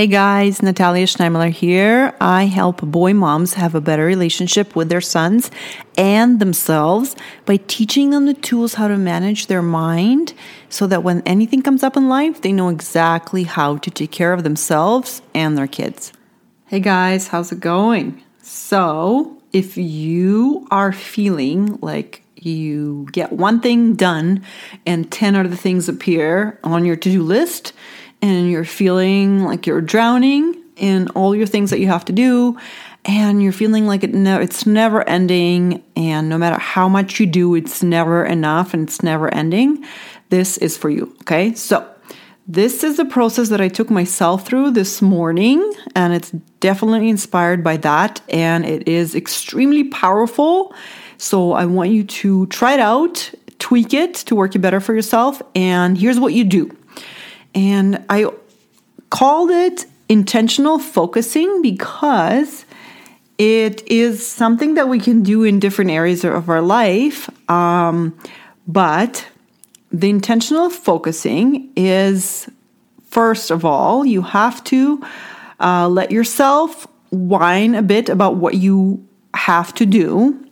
Hey guys, Natalia Schneimler here. I help boy moms have a better relationship with their sons and themselves by teaching them the tools how to manage their mind so that when anything comes up in life, they know exactly how to take care of themselves and their kids. Hey guys, how's it going? So, if you are feeling like you get one thing done and 10 other things appear on your to do list, and you're feeling like you're drowning in all your things that you have to do and you're feeling like it ne- it's never ending and no matter how much you do it's never enough and it's never ending this is for you okay so this is the process that I took myself through this morning, and it's definitely inspired by that, and it is extremely powerful. So, I want you to try it out, tweak it to work it better for yourself. And here's what you do and I called it intentional focusing because it is something that we can do in different areas of our life. Um, but the intentional focusing is, first of all, you have to uh, let yourself whine a bit about what you have to do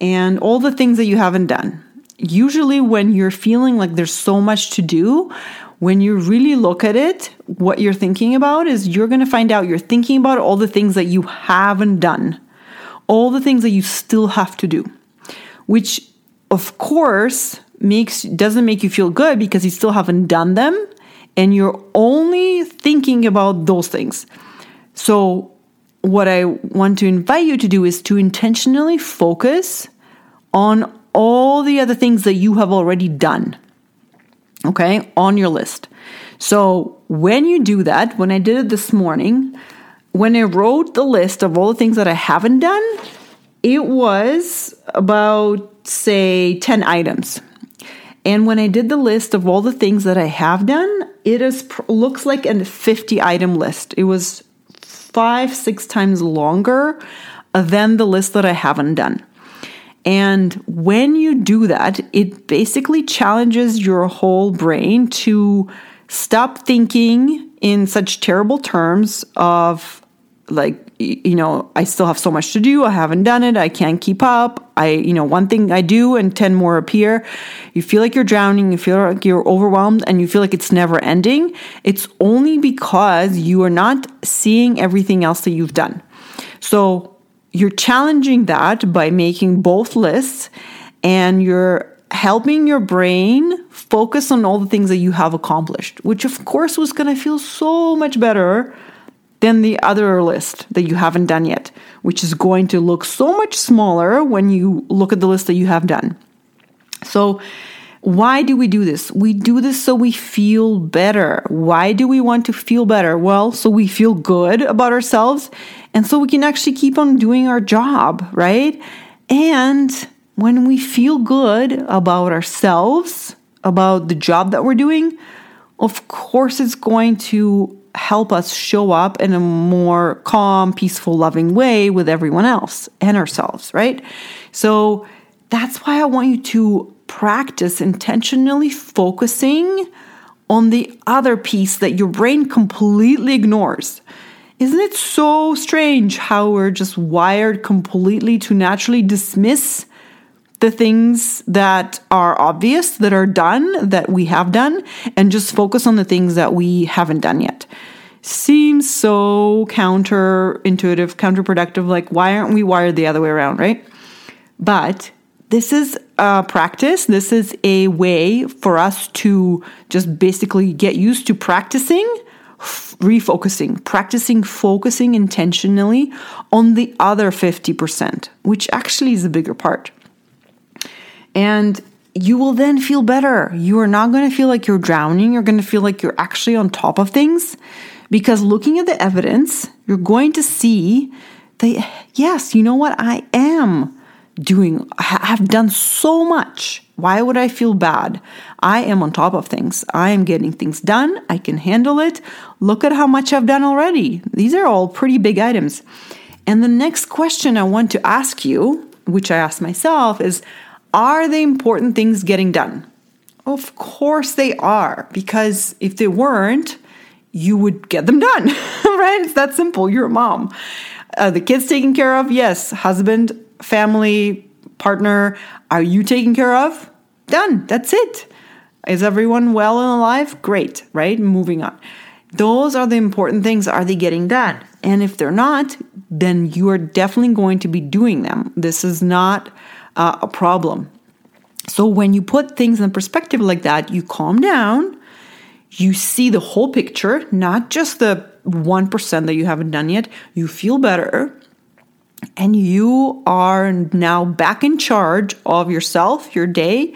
and all the things that you haven't done. Usually, when you're feeling like there's so much to do, when you really look at it, what you're thinking about is you're going to find out you're thinking about all the things that you haven't done, all the things that you still have to do, which of course makes doesn't make you feel good because you still haven't done them and you're only thinking about those things. So what I want to invite you to do is to intentionally focus on all the other things that you have already done okay, on your list. So when you do that, when I did it this morning, when I wrote the list of all the things that I haven't done, it was about, say, 10 items. And when I did the list of all the things that I have done, it is looks like a 50 item list. It was five, six times longer than the list that I haven't done. And when you do that, it basically challenges your whole brain to stop thinking in such terrible terms of like you know i still have so much to do. I haven't done it. I can't keep up. I you know one thing i do and 10 more appear. You feel like you're drowning. You feel like you're overwhelmed and you feel like it's never ending. It's only because you are not seeing everything else that you've done. So you're challenging that by making both lists and you're helping your brain focus on all the things that you have accomplished, which of course was going to feel so much better than the other list that you haven't done yet, which is going to look so much smaller when you look at the list that you have done. So, why do we do this? We do this so we feel better. Why do we want to feel better? Well, so we feel good about ourselves and so we can actually keep on doing our job, right? And when we feel good about ourselves, about the job that we're doing, of course, it's going to help us show up in a more calm, peaceful, loving way with everyone else and ourselves, right? So that's why I want you to practice intentionally focusing on the other piece that your brain completely ignores. Isn't it so strange how we're just wired completely to naturally dismiss the things that are obvious, that are done, that we have done, and just focus on the things that we haven't done yet? Seems so counterintuitive, counterproductive. Like, why aren't we wired the other way around, right? But this is a practice. This is a way for us to just basically get used to practicing refocusing, practicing focusing intentionally on the other 50%, which actually is the bigger part. And you will then feel better. You are not going to feel like you're drowning. You're going to feel like you're actually on top of things because looking at the evidence, you're going to see that, yes, you know what? I am doing, I have done so much. Why would I feel bad? I am on top of things. I am getting things done. I can handle it. Look at how much I've done already. These are all pretty big items. And the next question I want to ask you, which I ask myself, is Are the important things getting done? Of course they are, because if they weren't, you would get them done, right? It's that simple. You're a mom. Uh, the kids taken care of? Yes. Husband, family, partner, are you taken care of? Done. That's it. Is everyone well and alive? Great, right? Moving on. Those are the important things. Are they getting done? And if they're not, then you are definitely going to be doing them. This is not uh, a problem. So when you put things in perspective like that, you calm down, you see the whole picture, not just the 1% that you haven't done yet. You feel better, and you are now back in charge of yourself, your day,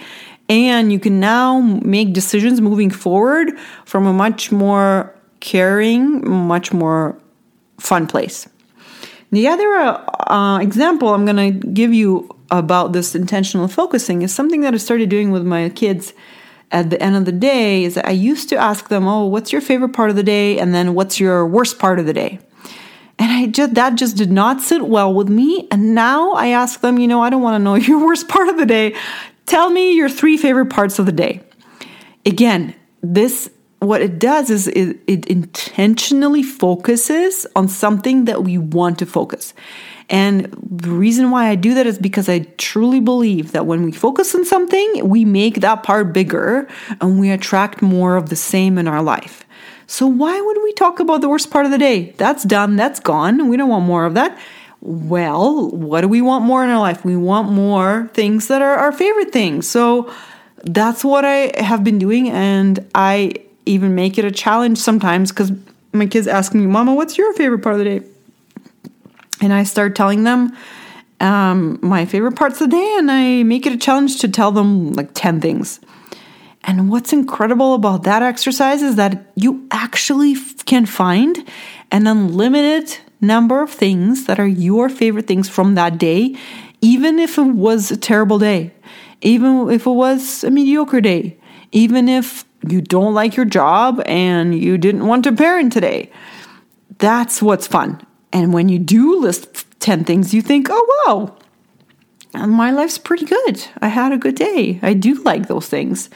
and you can now make decisions moving forward from a much more caring, much more fun place. The other uh, example I'm going to give you about this intentional focusing is something that I started doing with my kids at the end of the day is I used to ask them, "Oh, what's your favorite part of the day?" and then "What's your worst part of the day?" And I just that just did not sit well with me. And now I ask them, you know, I don't want to know your worst part of the day. Tell me your three favorite parts of the day. Again, this what it does is it, it intentionally focuses on something that we want to focus. And the reason why I do that is because I truly believe that when we focus on something, we make that part bigger and we attract more of the same in our life. So, why would we talk about the worst part of the day? That's done, that's gone. We don't want more of that. Well, what do we want more in our life? We want more things that are our favorite things. So, that's what I have been doing. And I even make it a challenge sometimes because my kids ask me, Mama, what's your favorite part of the day? And I start telling them um, my favorite parts of the day, and I make it a challenge to tell them like 10 things. And what's incredible about that exercise is that you actually can find an unlimited number of things that are your favorite things from that day, even if it was a terrible day, even if it was a mediocre day, even if you don't like your job and you didn't want to parent today. That's what's fun. And when you do list 10 things, you think, oh, wow, my life's pretty good. I had a good day. I do like those things.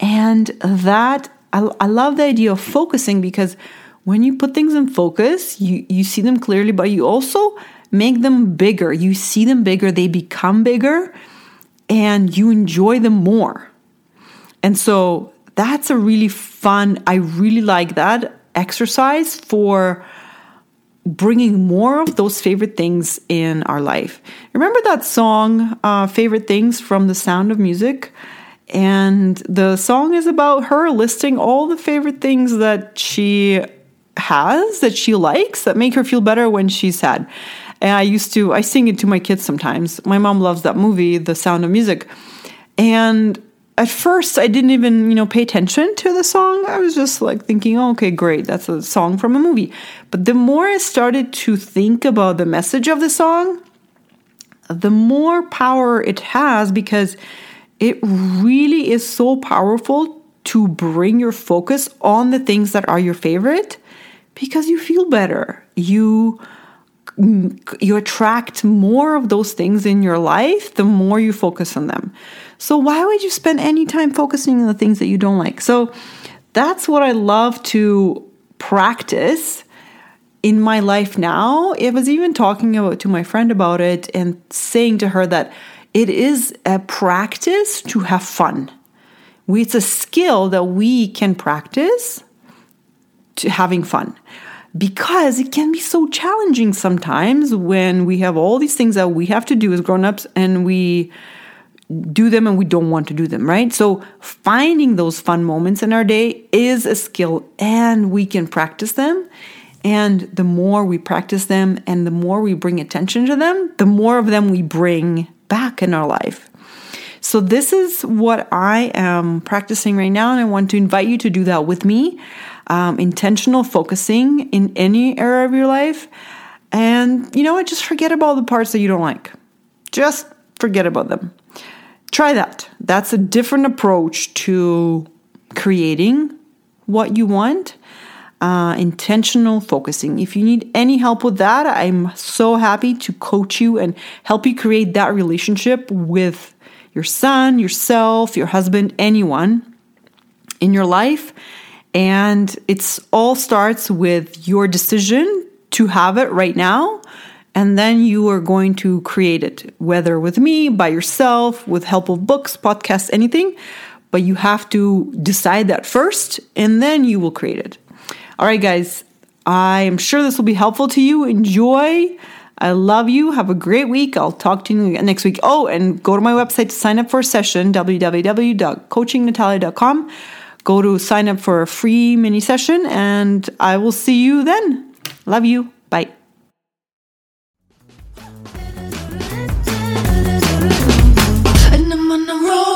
And that, I, I love the idea of focusing because when you put things in focus, you, you see them clearly, but you also make them bigger. You see them bigger, they become bigger, and you enjoy them more. And so that's a really fun, I really like that exercise for bringing more of those favorite things in our life. Remember that song, uh, Favorite Things from The Sound of Music? And the song is about her listing all the favorite things that she has, that she likes, that make her feel better when she's sad. And I used to, I sing it to my kids sometimes. My mom loves that movie, The Sound of Music. And at first I didn't even, you know, pay attention to the song. I was just like thinking, oh, okay, great, that's a song from a movie. But the more I started to think about the message of the song, the more power it has because it really is so powerful to bring your focus on the things that are your favorite because you feel better. You mm, you attract more of those things in your life the more you focus on them. So, why would you spend any time focusing on the things that you don't like? So, that's what I love to practice in my life now. I was even talking about to my friend about it and saying to her that it is a practice to have fun. It's a skill that we can practice to having fun because it can be so challenging sometimes when we have all these things that we have to do as grown-ups and we do them and we don't want to do them, right? So finding those fun moments in our day is a skill and we can practice them. And the more we practice them and the more we bring attention to them, the more of them we bring back in our life. So, this is what I am practicing right now, and I want to invite you to do that with me um, intentional focusing in any area of your life. And you know what? Just forget about the parts that you don't like. Just forget about them. Try that. That's a different approach to creating what you want. Uh, intentional focusing. If you need any help with that, I'm so happy to coach you and help you create that relationship with your son, yourself, your husband, anyone in your life And it's all starts with your decision to have it right now. And then you are going to create it, whether with me, by yourself, with help of books, podcasts, anything. But you have to decide that first, and then you will create it. All right, guys, I am sure this will be helpful to you. Enjoy. I love you. Have a great week. I'll talk to you next week. Oh, and go to my website to sign up for a session www.coachingnatalia.com. Go to sign up for a free mini session, and I will see you then. Love you. Bye. On the road.